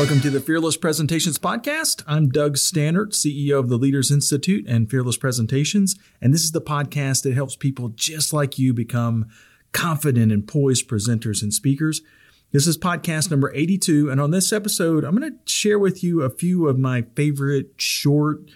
Welcome to the Fearless Presentations Podcast. I'm Doug Staneart, CEO of the Leaders Institute and Fearless Presentations. And this is the podcast that helps people just like you become confident and poised presenters and speakers. This is podcast number 82. And on this episode, I'm going to share with you a few of my favorite short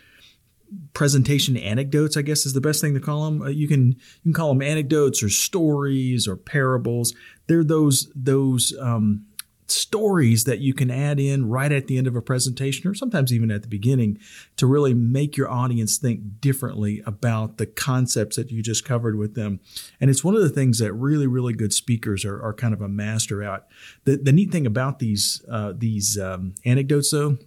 presentation anecdotes, I guess is the best thing to call them. Uh, you can you can call them anecdotes or stories or parables. They're those those um, stories that you can add in right at the end of a presentation or sometimes even at the beginning to really make your audience think differently about the concepts that you just covered with them. And it's one of the things that really, really good speakers are, are kind of a master at. The, the neat thing about these, uh, these um, anecdotes, though,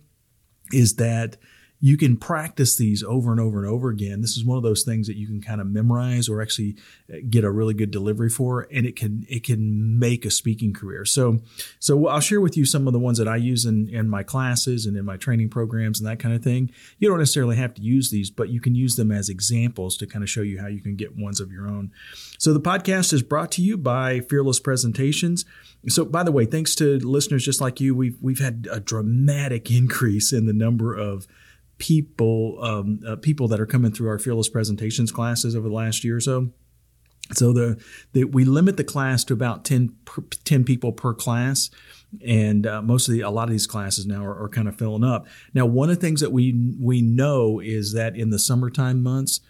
is that you can practice these over and over and over again. This is one of those things that you can kind of memorize or actually uh, get a really good delivery for, and it can it can make a speaking career. So so I'll share with you some of the ones that I use in in my classes and in my training programs and that kind of thing. You don't necessarily have to use these, but you can use them as examples to kind of show you how you can get ones of your own. So the podcast is brought to you by Fearless Presentations. So by the way, thanks to listeners just like you, we've we've had a dramatic increase in the number of people um, uh, people that are coming through our fearless presentations classes over the last year or so. So the, the we limit the class to about 10, per, 10 people per class, and uh, most of the a lot of these classes now are, are kind of filling up. Now, one of the things that we we know is that in the summertime months,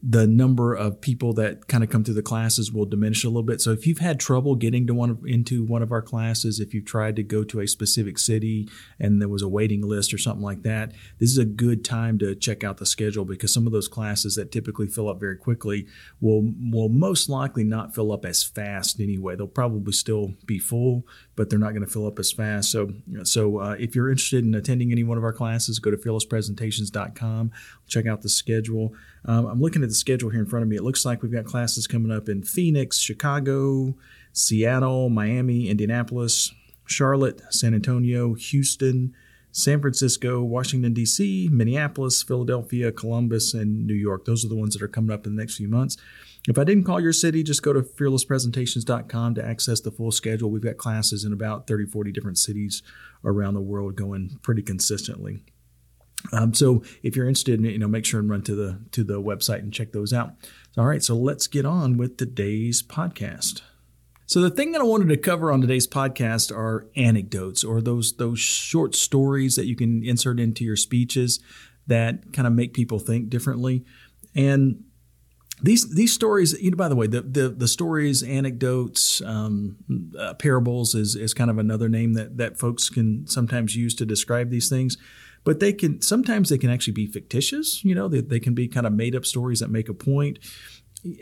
the number of people that kind of come through the classes will diminish a little bit. So if you've had trouble getting to one of, into one of our classes, if you've tried to go to a specific city and there was a waiting list or something like that, this is a good time to check out the schedule because some of those classes that typically fill up very quickly will will most likely not fill up as fast anyway. They'll probably still be full, but they're not going to fill up as fast. So so uh, if you're interested in attending any one of our classes, go to fearlesspresentations.com, check out the schedule. Um, I'm looking at the schedule here in front of me. It looks like we've got classes coming up in Phoenix, Chicago, Seattle, Miami, Indianapolis, Charlotte, San Antonio, Houston, San Francisco, Washington, D.C., Minneapolis, Philadelphia, Columbus, and New York. Those are the ones that are coming up in the next few months. If I didn't call your city, just go to fearlesspresentations.com to access the full schedule. We've got classes in about 30, 40 different cities around the world going pretty consistently. Um, so if you're interested, in, you know, make sure and run to the to the website and check those out. All right, so let's get on with today's podcast. So the thing that I wanted to cover on today's podcast are anecdotes or those those short stories that you can insert into your speeches that kind of make people think differently. And these these stories, you know, by the way, the the, the stories, anecdotes, um, uh, parables is is kind of another name that that folks can sometimes use to describe these things but they can sometimes they can actually be fictitious you know they, they can be kind of made up stories that make a point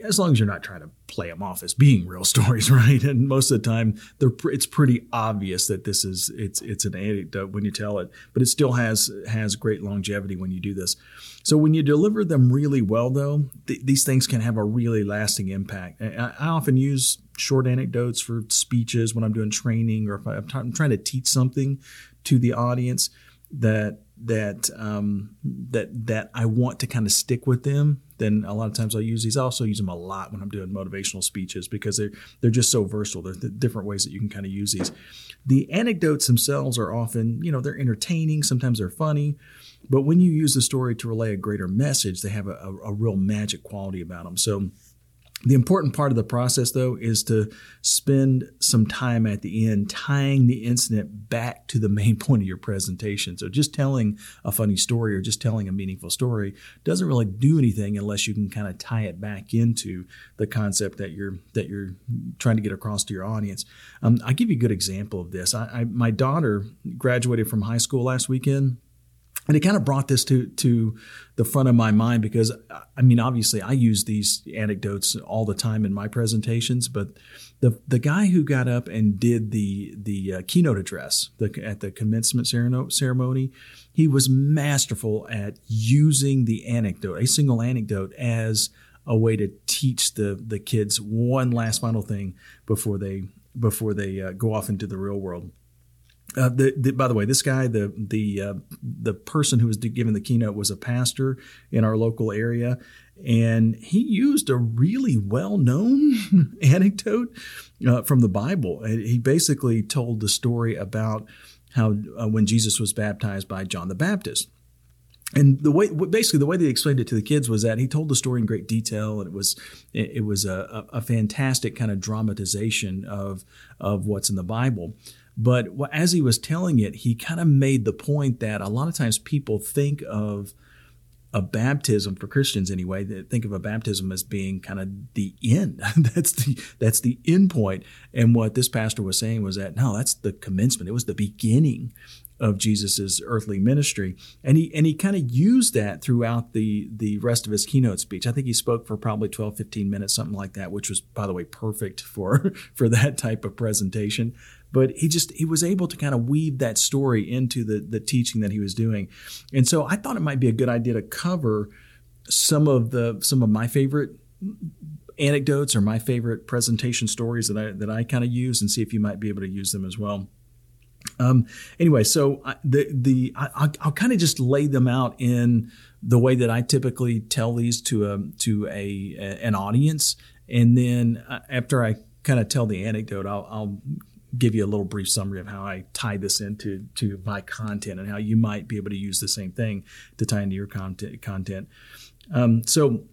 as long as you're not trying to play them off as being real stories, right? And most of the time, they're it's pretty obvious that this is it's it's an anecdote when you tell it, but it still has has great longevity when you do this. So when you deliver them really well, though, th- these things can have a really lasting impact. I, I, often use short anecdotes for speeches when I'm doing training or if t- I'm trying to teach something to the audience that that um, that that I want to kind of stick with them, then a lot of times I'll use these. I also use them a lot when I'm doing motivational speeches because they're they're just so versatile. There's different ways that you can kind of use these. The anecdotes themselves are often, you know, they're entertaining. Sometimes they're funny, but when you use the story to relay a greater message, they have a, a, a real magic quality about them. So the important part of the process, though, is to spend some time at the end tying the incident back to the main point of your presentation. So, just telling a funny story or just telling a meaningful story doesn't really do anything unless you can kind of tie it back into the concept that you're that you're trying to get across to your audience. Um, I'll give you a good example of this. I, I, my daughter graduated from high school last weekend and it kind of brought this to to the front of my mind because I mean obviously I use these anecdotes all the time in my presentations but the the guy who got up and did the the uh, keynote address the, at the commencement ceremony he was masterful at using the anecdote a single anecdote as a way to teach the the kids one last final thing before they before they uh, go off into the real world uh, the, the, by the way, this guy, the the uh, the person who was giving the keynote was a pastor in our local area, and he used a really well known anecdote uh, from the Bible. He basically told the story about how uh, when Jesus was baptized by John the Baptist. And the way, basically, the way they explained it to the kids was that he told the story in great detail, and it was, it was a, a fantastic kind of dramatization of of what's in the Bible. But as he was telling it, he kind of made the point that a lot of times people think of a baptism for Christians anyway. They think of a baptism as being kind of the end. that's the that's the end point. And what this pastor was saying was that no, that's the commencement. It was the beginning of Jesus's earthly ministry. And he and he kind of used that throughout the the rest of his keynote speech. I think he spoke for probably 12 15 minutes something like that, which was by the way perfect for for that type of presentation but he just he was able to kind of weave that story into the the teaching that he was doing. And so i thought it might be a good idea to cover some of the some of my favorite anecdotes or my favorite presentation stories that i that i kind of use and see if you might be able to use them as well. Um, anyway, so I, the the I, will kind of just lay them out in the way that I typically tell these to a to a, a an audience, and then uh, after I kind of tell the anecdote, I'll, I'll give you a little brief summary of how I tie this into to my content and how you might be able to use the same thing to tie into your content. content. Um, so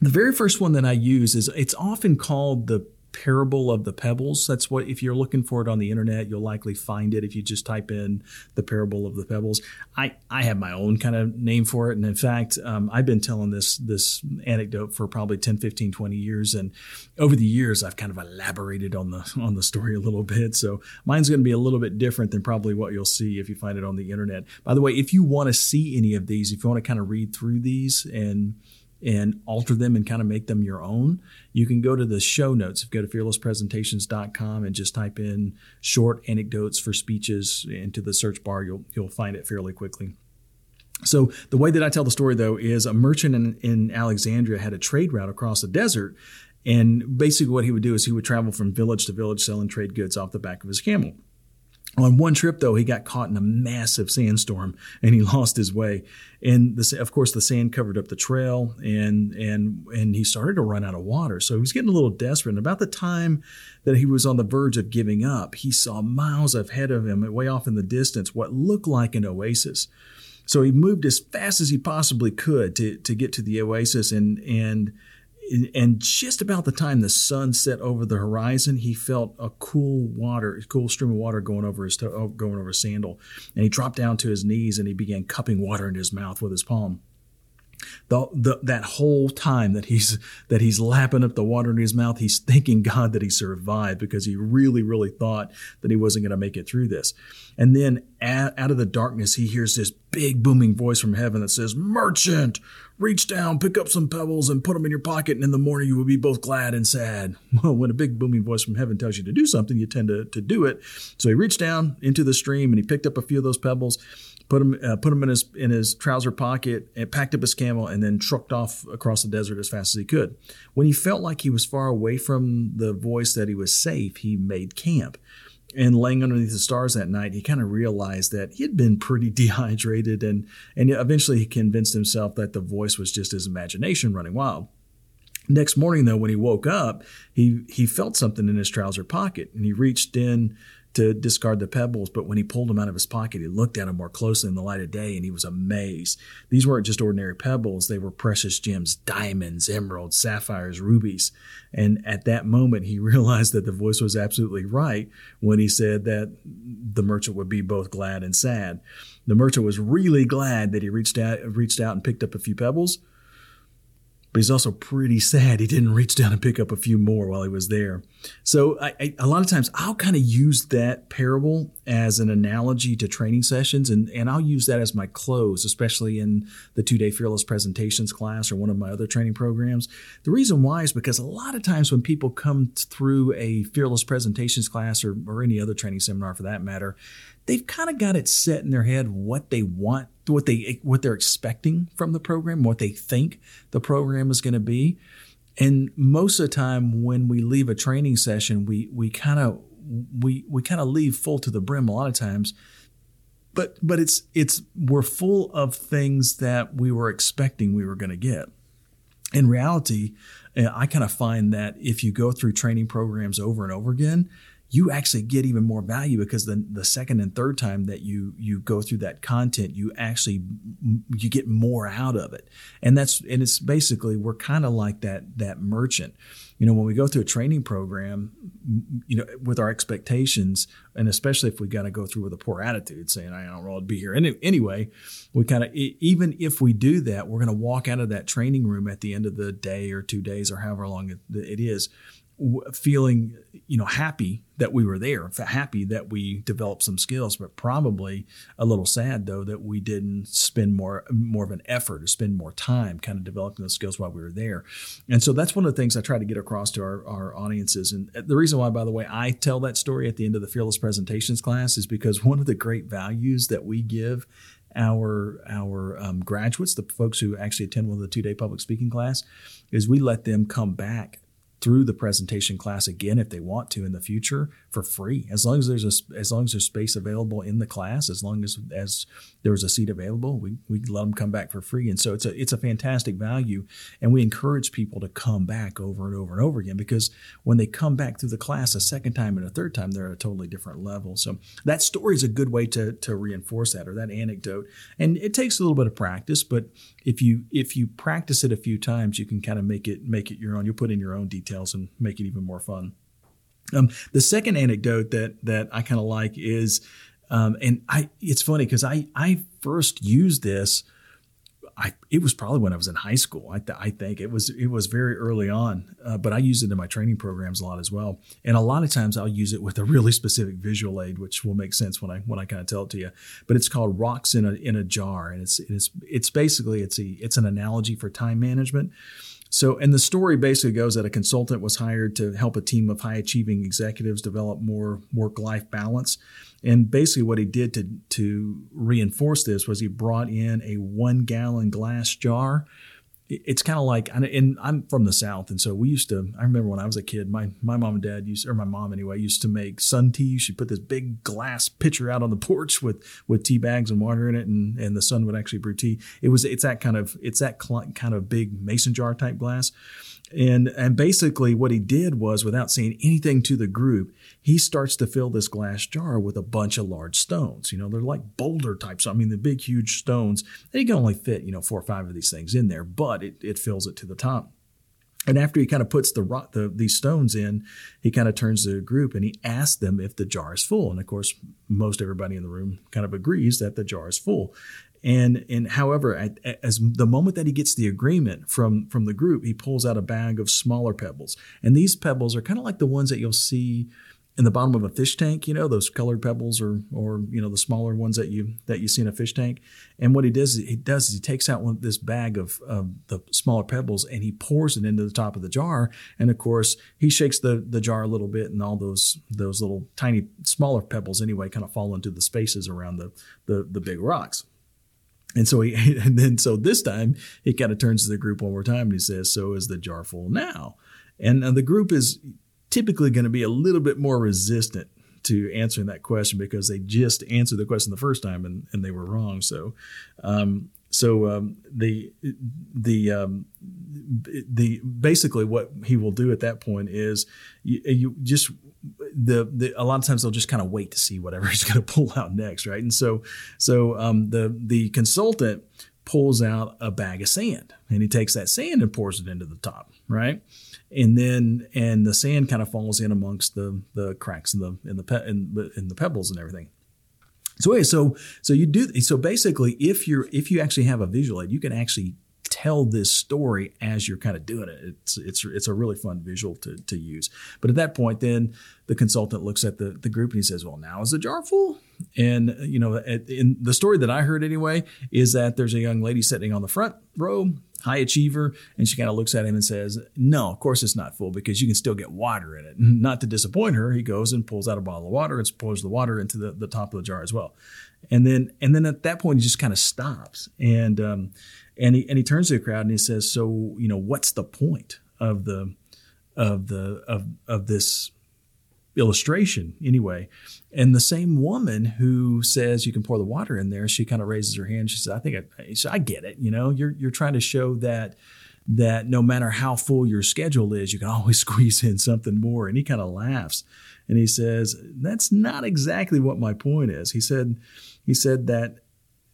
the very first one that I use is it's often called the parable of the pebbles. That's what, if you're looking for it on the internet, you'll likely find it if you just type in the parable of the pebbles. I, I have my own kind of name for it. And in fact, um, I've been telling this, this anecdote for probably 10, 15, 20 years. And over the years, I've kind of elaborated on the, on the story a little bit. So mine's going to be a little bit different than probably what you'll see if you find it on the internet. By the way, if you want to see any of these, if you want to kind of read through these and, and alter them and kind of make them your own, you can go to the show notes. If go to fearlesspresentations.com and just type in short anecdotes for speeches into the search bar. You'll, you'll find it fairly quickly. So the way that I tell the story though is a merchant in, in Alexandria had a trade route across the desert. And basically what he would do is he would travel from village to village selling trade goods off the back of his camel. On one trip, though, he got caught in a massive sandstorm and he lost his way. And the, of course, the sand covered up the trail, and and and he started to run out of water. So he was getting a little desperate. And about the time that he was on the verge of giving up, he saw miles ahead of him, way off in the distance, what looked like an oasis. So he moved as fast as he possibly could to to get to the oasis, and and and just about the time the sun set over the horizon, he felt a cool water, a cool stream of water going over his to- oh, going over his sandal, and he dropped down to his knees and he began cupping water into his mouth with his palm. The, the, that whole time that he's that he's lapping up the water in his mouth, he's thanking God that he survived because he really, really thought that he wasn't going to make it through this. And then out of the darkness, he hears this big booming voice from heaven that says, "Merchant, reach down, pick up some pebbles, and put them in your pocket, and in the morning you will be both glad and sad." Well, when a big booming voice from heaven tells you to do something, you tend to to do it. So he reached down into the stream and he picked up a few of those pebbles put him uh, put him in his in his trouser pocket, and packed up his camel, and then trucked off across the desert as fast as he could. When he felt like he was far away from the voice that he was safe, he made camp. And laying underneath the stars that night, he kind of realized that he had been pretty dehydrated, and and eventually he convinced himself that the voice was just his imagination running wild. Next morning, though, when he woke up, he he felt something in his trouser pocket, and he reached in to discard the pebbles, but when he pulled them out of his pocket, he looked at them more closely in the light of day and he was amazed. These weren't just ordinary pebbles, they were precious gems, diamonds, emeralds, sapphires, rubies. And at that moment, he realized that the voice was absolutely right when he said that the merchant would be both glad and sad. The merchant was really glad that he reached out, reached out and picked up a few pebbles but he's also pretty sad he didn't reach down and pick up a few more while he was there. So I, I, a lot of times I'll kind of use that parable as an analogy to training sessions, and, and I'll use that as my close, especially in the two day fearless presentations class or one of my other training programs. The reason why is because a lot of times when people come through a fearless presentations class or, or any other training seminar for that matter, they've kind of got it set in their head what they want what they what they're expecting from the program, what they think the program is going to be. And most of the time when we leave a training session, we we kind of we we kind of leave full to the brim a lot of times. But but it's it's we're full of things that we were expecting we were going to get. In reality, uh, I kind of find that if you go through training programs over and over again, you actually get even more value because the, the second and third time that you you go through that content you actually you get more out of it. And that's and it's basically we're kind of like that that merchant. You know when we go through a training program you know with our expectations and especially if we got to go through with a poor attitude saying i don't want to be here any, anyway we kind of even if we do that we're going to walk out of that training room at the end of the day or two days or however long it, it is feeling you know happy that we were there happy that we developed some skills but probably a little sad though that we didn't spend more more of an effort to spend more time kind of developing those skills while we were there. And so that's one of the things i try to get across to our, our audiences. And the reason why by the way i tell that story at the end of the fearless presentations class is because one of the great values that we give our our um, graduates the folks who actually attend one of the two-day public speaking class is we let them come back through the presentation class again if they want to in the future for free. As long as there's a as long as there's space available in the class as long as as there's a seat available we, we let them come back for free. And so it's a it's a fantastic value. And we encourage people to come back over and over and over again because when they come back through the class a second time and a third time they're at a totally different level. So that story is a good way to to reinforce that or that anecdote. And it takes a little bit of practice but if you if you practice it a few times you can kind of make it make it your own you'll put in your own details and make it even more fun. Um, the second anecdote that that I kind of like is, um, and I it's funny because I I first used this. I, it was probably when I was in high school. I, th- I think it was it was very early on, uh, but I use it in my training programs a lot as well. And a lot of times I'll use it with a really specific visual aid, which will make sense when I when I kind of tell it to you. But it's called rocks in a in a jar, and it's it's it's basically it's a it's an analogy for time management. So, and the story basically goes that a consultant was hired to help a team of high achieving executives develop more work life balance. And basically, what he did to, to reinforce this was he brought in a one gallon glass jar it's kind of like, and I'm from the South, and so we used to. I remember when I was a kid, my my mom and dad used, or my mom anyway, used to make sun tea. She'd put this big glass pitcher out on the porch with with tea bags and water in it, and and the sun would actually brew tea. It was it's that kind of it's that kind of big mason jar type glass. And and basically what he did was without saying anything to the group, he starts to fill this glass jar with a bunch of large stones. You know, they're like boulder types. I mean, the big huge stones. They can only fit, you know, four or five of these things in there, but it, it fills it to the top. And after he kind of puts the, rock, the these stones in, he kind of turns to the group and he asks them if the jar is full. And of course, most everybody in the room kind of agrees that the jar is full. And and however, as the moment that he gets the agreement from from the group, he pulls out a bag of smaller pebbles, and these pebbles are kind of like the ones that you'll see in the bottom of a fish tank. You know those colored pebbles, or or you know the smaller ones that you that you see in a fish tank. And what he does, he does is he takes out one this bag of, of the smaller pebbles and he pours it into the top of the jar. And of course, he shakes the the jar a little bit, and all those those little tiny smaller pebbles anyway kind of fall into the spaces around the the, the big rocks. And so he, and then so this time he kind of turns to the group one more time and he says, "So is the jar full now?" And uh, the group is typically going to be a little bit more resistant to answering that question because they just answered the question the first time and, and they were wrong. So, um, so um, the the um, the basically what he will do at that point is you, you just the, the a lot of times they'll just kind of wait to see whatever he's going to pull out next, right? And so so um, the the consultant pulls out a bag of sand and he takes that sand and pours it into the top, right? And then and the sand kind of falls in amongst the the cracks in the in the pe- in, in the pebbles and everything. So anyway, so so you do so basically if you're if you actually have a visual aid, you can actually tell this story as you're kind of doing it. It's it's it's a really fun visual to to use. But at that point, then the consultant looks at the the group and he says, "Well, now is the jar full?" And you know, in the story that I heard anyway, is that there's a young lady sitting on the front row high achiever. And she kind of looks at him and says, No, of course it's not full because you can still get water in it. Not to disappoint her, he goes and pulls out a bottle of water and pours the water into the, the top of the jar as well. And then and then at that point he just kind of stops and um, and he and he turns to the crowd and he says, So, you know, what's the point of the of the of of this illustration anyway. And the same woman who says you can pour the water in there, she kind of raises her hand. She says, "I think I, I get it. You know, you're you're trying to show that." That no matter how full your schedule is, you can always squeeze in something more. And he kind of laughs and he says, That's not exactly what my point is. He said, he said that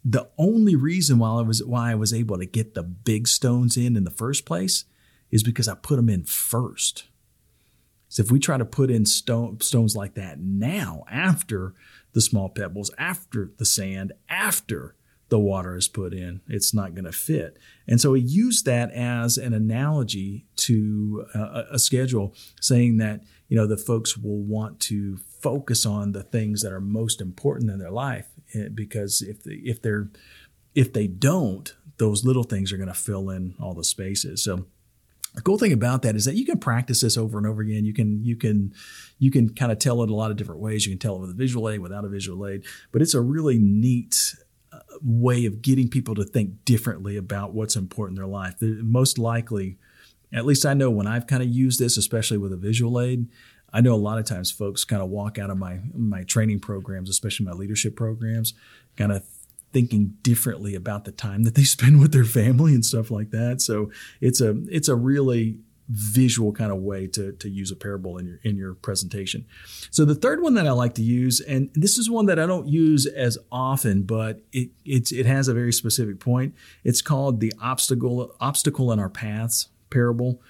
the only reason why I was why I was able to get the big stones in in the first place is because I put them in first. So if we try to put in stone, stones like that now, after the small pebbles, after the sand, after the water is put in, it's not going to fit. And so he used that as an analogy to uh, a schedule, saying that you know the folks will want to focus on the things that are most important in their life eh, because if they, if they're if they don't, those little things are going to fill in all the spaces. So the cool thing about that is that you can practice this over and over again. You can you can you can kind of tell it a lot of different ways. You can tell it with a visual aid, without a visual aid, but it's a really neat uh, way of getting people to think differently about what's important in their life. Most likely, at least I know when I've kind of used this, especially with a visual aid, I know a lot of times folks kind of walk out of my my training programs, especially my leadership programs, kind of thinking differently about the time that they spend with their family and stuff like that. So it's a it's a really visual kind of way to, to use a parable in your in your presentation. So the third one that I like to use, and this is one that I don't use as often, but it it's it has a very specific point. It's called the obstacle obstacle in our paths parable.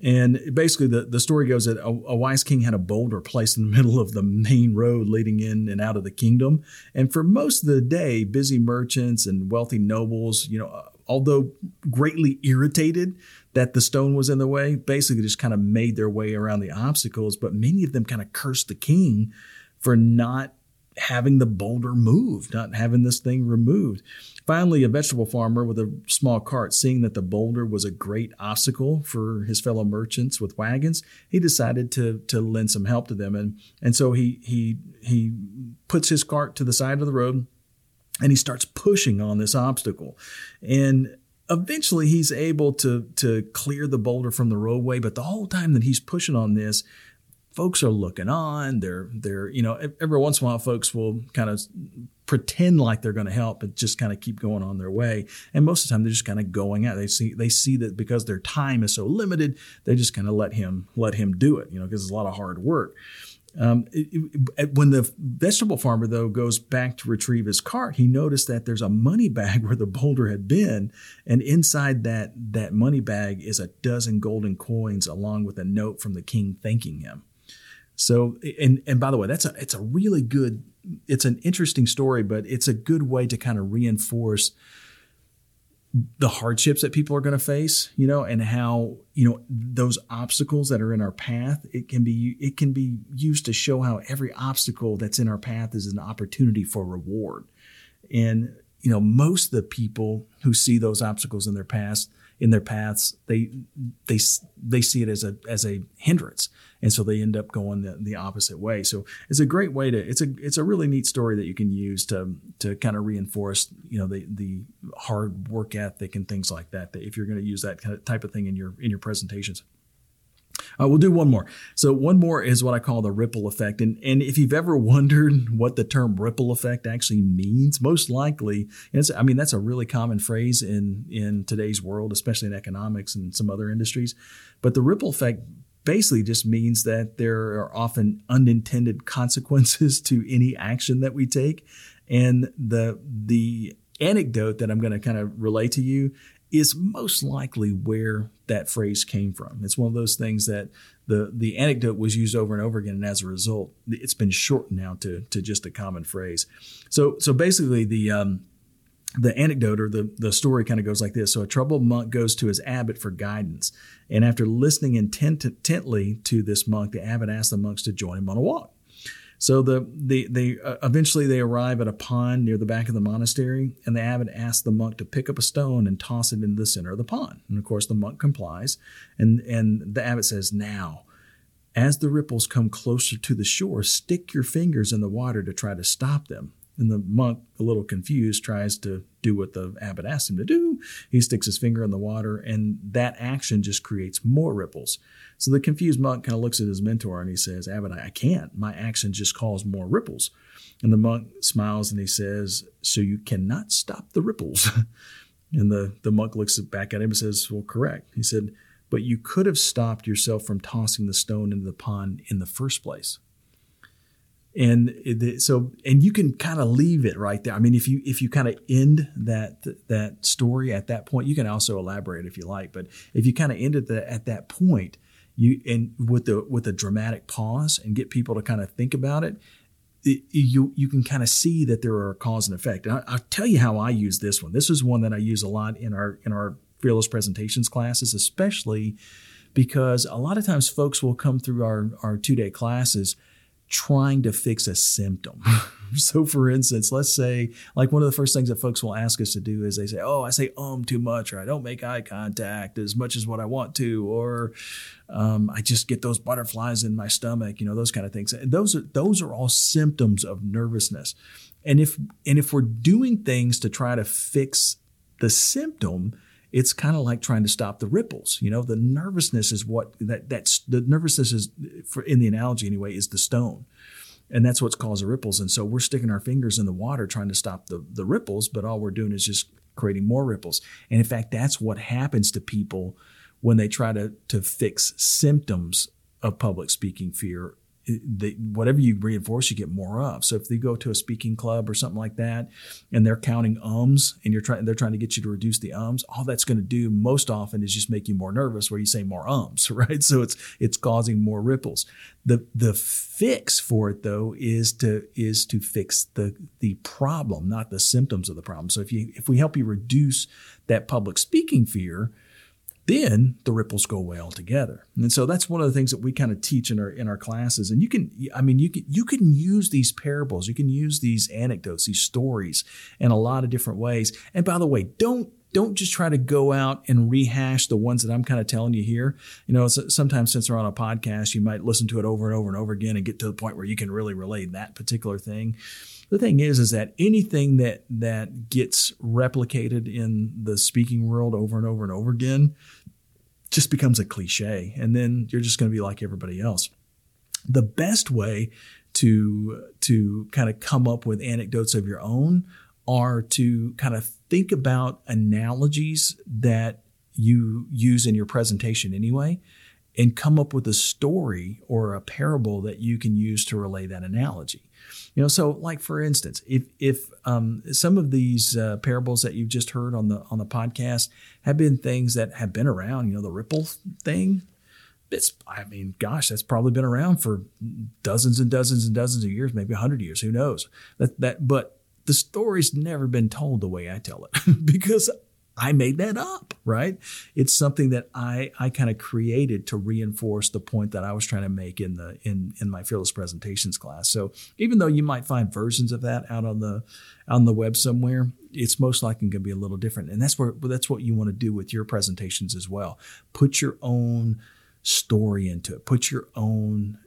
And basically, the, the story goes that a, a, wise king had a boulder placed in the middle of the main road leading in and out of the kingdom. And for most of the day, busy merchants and wealthy nobles, you know, uh, although greatly irritated that the stone was in the way, basically just kind of made their way around the obstacles. But many of them kind of cursed the king for not having the boulder moved, not having this thing removed. Finally, a vegetable farmer with a small cart, seeing that the boulder was a great obstacle for his fellow merchants with wagons, he decided to, to lend some help to them. And, and so he, he, he puts his cart to the side of the road and he starts pushing on this obstacle. And eventually he's able to, to clear the boulder from the roadway. But the whole time that he's pushing on this, folks are looking on. They're they're you know every once in a while folks will kind of pretend like they're going to help, but just kind of keep going on their way. And most of the time they're just kind of going out. They see they see that because their time is so limited, they just kind of let him let him do it. You know because it's a lot of hard work. Um, it, it, when the vegetable farmer though goes back to retrieve his cart, he noticed that there's a money bag where the boulder had been, and inside that that money bag is a dozen golden coins along with a note from the king thanking him. So, and and by the way, that's a it's a really good, it's an interesting story, but it's a good way to kind of reinforce the hardships that people are going to face, you know, and how you know those obstacles that are in our path. It can be it can be used to show how every obstacle that's in our path is an opportunity for reward, and you know most of the people who see those obstacles in their past in their paths, they they they see it as a as a hindrance, and so they end up going the, the opposite way. So it's a great way to it's a it's a really neat story that you can use to to kind of reinforce you know the the hard work ethic and things like that. That if you're going to use that kind of type of thing in your in your presentations. Uh, we'll do one more. So one more is what I call the ripple effect. And, and if you've ever wondered what the term ripple effect actually means, most likely, I mean, that's a really common phrase in, in today's world, especially in economics and some other industries. But the ripple effect basically just means that there are often unintended consequences to any action that we take. And the, the anecdote that I'm going to kind of relay to you is most likely where that phrase came from. It's one of those things that the the anecdote was used over and over again, and as a result, it's been shortened now to to just a common phrase. So so basically, the um, the anecdote or the, the story kind of goes like this. So a troubled monk goes to his abbot for guidance. And after listening intent- intently to this monk, the abbot asks the monks to join him on a walk. So the, the they uh, eventually they arrive at a pond near the back of the monastery, and the abbot asks the monk to pick up a stone and toss it into the center of the pond. And of course, the monk complies, and and the abbot says, "Now, as the ripples come closer to the shore, stick your fingers in the water to try to stop them." And the monk, a little confused, tries to do what the abbot asked him to do. He sticks his finger in the water, and that action just creates more ripples. So the confused monk kind of looks at his mentor and he says, Abbot, I can't. My action just caused more ripples. And the monk smiles and he says, So you cannot stop the ripples. and the, the monk looks back at him and says, Well, correct. He said, But you could have stopped yourself from tossing the stone into the pond in the first place and it, so and you can kind of leave it right there. I mean if you if you kind of end that that story at that point you can also elaborate if you like but if you kind of end it at that point you and with the with a dramatic pause and get people to kind of think about it, it you you can kind of see that there are cause and effect. And I, i'll tell you how i use this one. This is one that i use a lot in our in our fearless presentations classes especially because a lot of times folks will come through our our two-day classes trying to fix a symptom. so, for instance, let's say, like one of the first things that folks will ask us to do is they say, Oh, I say um too much, or I don't make eye contact as much as what I want to, or um, I just get those butterflies in my stomach, you know, those kind of things. And those are those are all symptoms of nervousness. And if and if we're doing things to try to fix the symptom, it's kind of like trying to stop the ripples. You know, the nervousness is what that that's the nervousness is for in the analogy anyway is the stone. And that's what's causing ripples. And so we're sticking our fingers in the water trying to stop the, the ripples, but all we're doing is just creating more ripples. And in fact, that's what happens to people when they try to, to fix symptoms of public speaking fear the, whatever you reinforce, you get more of. So if they go to a speaking club or something like that, and they're counting ums, and you're trying, they're trying to get you to reduce the ums. All that's going to do most often is just make you more nervous, where you say more ums, right? So it's it's causing more ripples. The the fix for it though is to is to fix the the problem, not the symptoms of the problem. So if you if we help you reduce that public speaking fear, then the ripples go away altogether. And so that's one of the things that we kind of teach in our in our classes. And you can, I mean, you can you can use these parables, you can use these anecdotes, these stories in a lot of different ways. And by the way, don't don't just try to go out and rehash the ones that I'm kind of telling you here. You know, sometimes since we're on a podcast, you might listen to it over and over and over again and get to the point where you can really relate that particular thing. The thing is, is that anything that that gets replicated in the speaking world over and over and over again just becomes a cliche, and then you're just going to be like everybody else. The best way to to kind of come up with anecdotes of your own are to kind of think about analogies that you use in your presentation anyway and come up with a story or a parable that you can use to relay that analogy. You know, so like for instance, if if um, some of these uh, parables that you've just heard on the on the podcast have been things that have been around, you know, the ripple thing. It's, I mean, gosh, that's probably been around for dozens and dozens and dozens of years, maybe hundred years. Who knows? That that, but the story's never been told the way I tell it because I made that up, right? It's something that I I kind of created to reinforce the point that I was trying to make in the in in my fearless presentations class. So even though you might find versions of that out on the on the web somewhere, it's most likely going to be a little different. And that's where that's what you want to do with your presentations as well. Put your own story into it. Put your own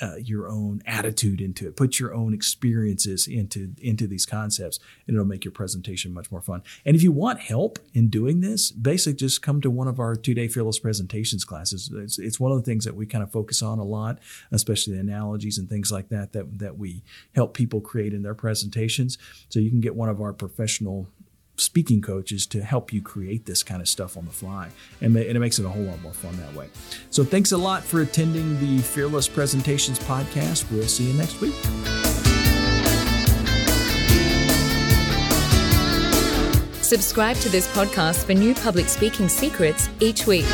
uh, your own attitude into it. Put your own experiences into into these concepts, and it'll make your presentation much more fun. And if you want help in doing this, basically just come to one of our two day fearless presentations classes. It's, it's one of the things that we kind of focus on a lot, especially the analogies and things like that that that we help people create in their presentations. So you can get one of our professional speaking coaches to help you create this kind of stuff on the fly. And, it makes it a whole lot more fun that way. So thanks a lot for attending the Fearless Presentations podcast. We'll see you next week. Subscribe to this podcast for new public speaking secrets each week.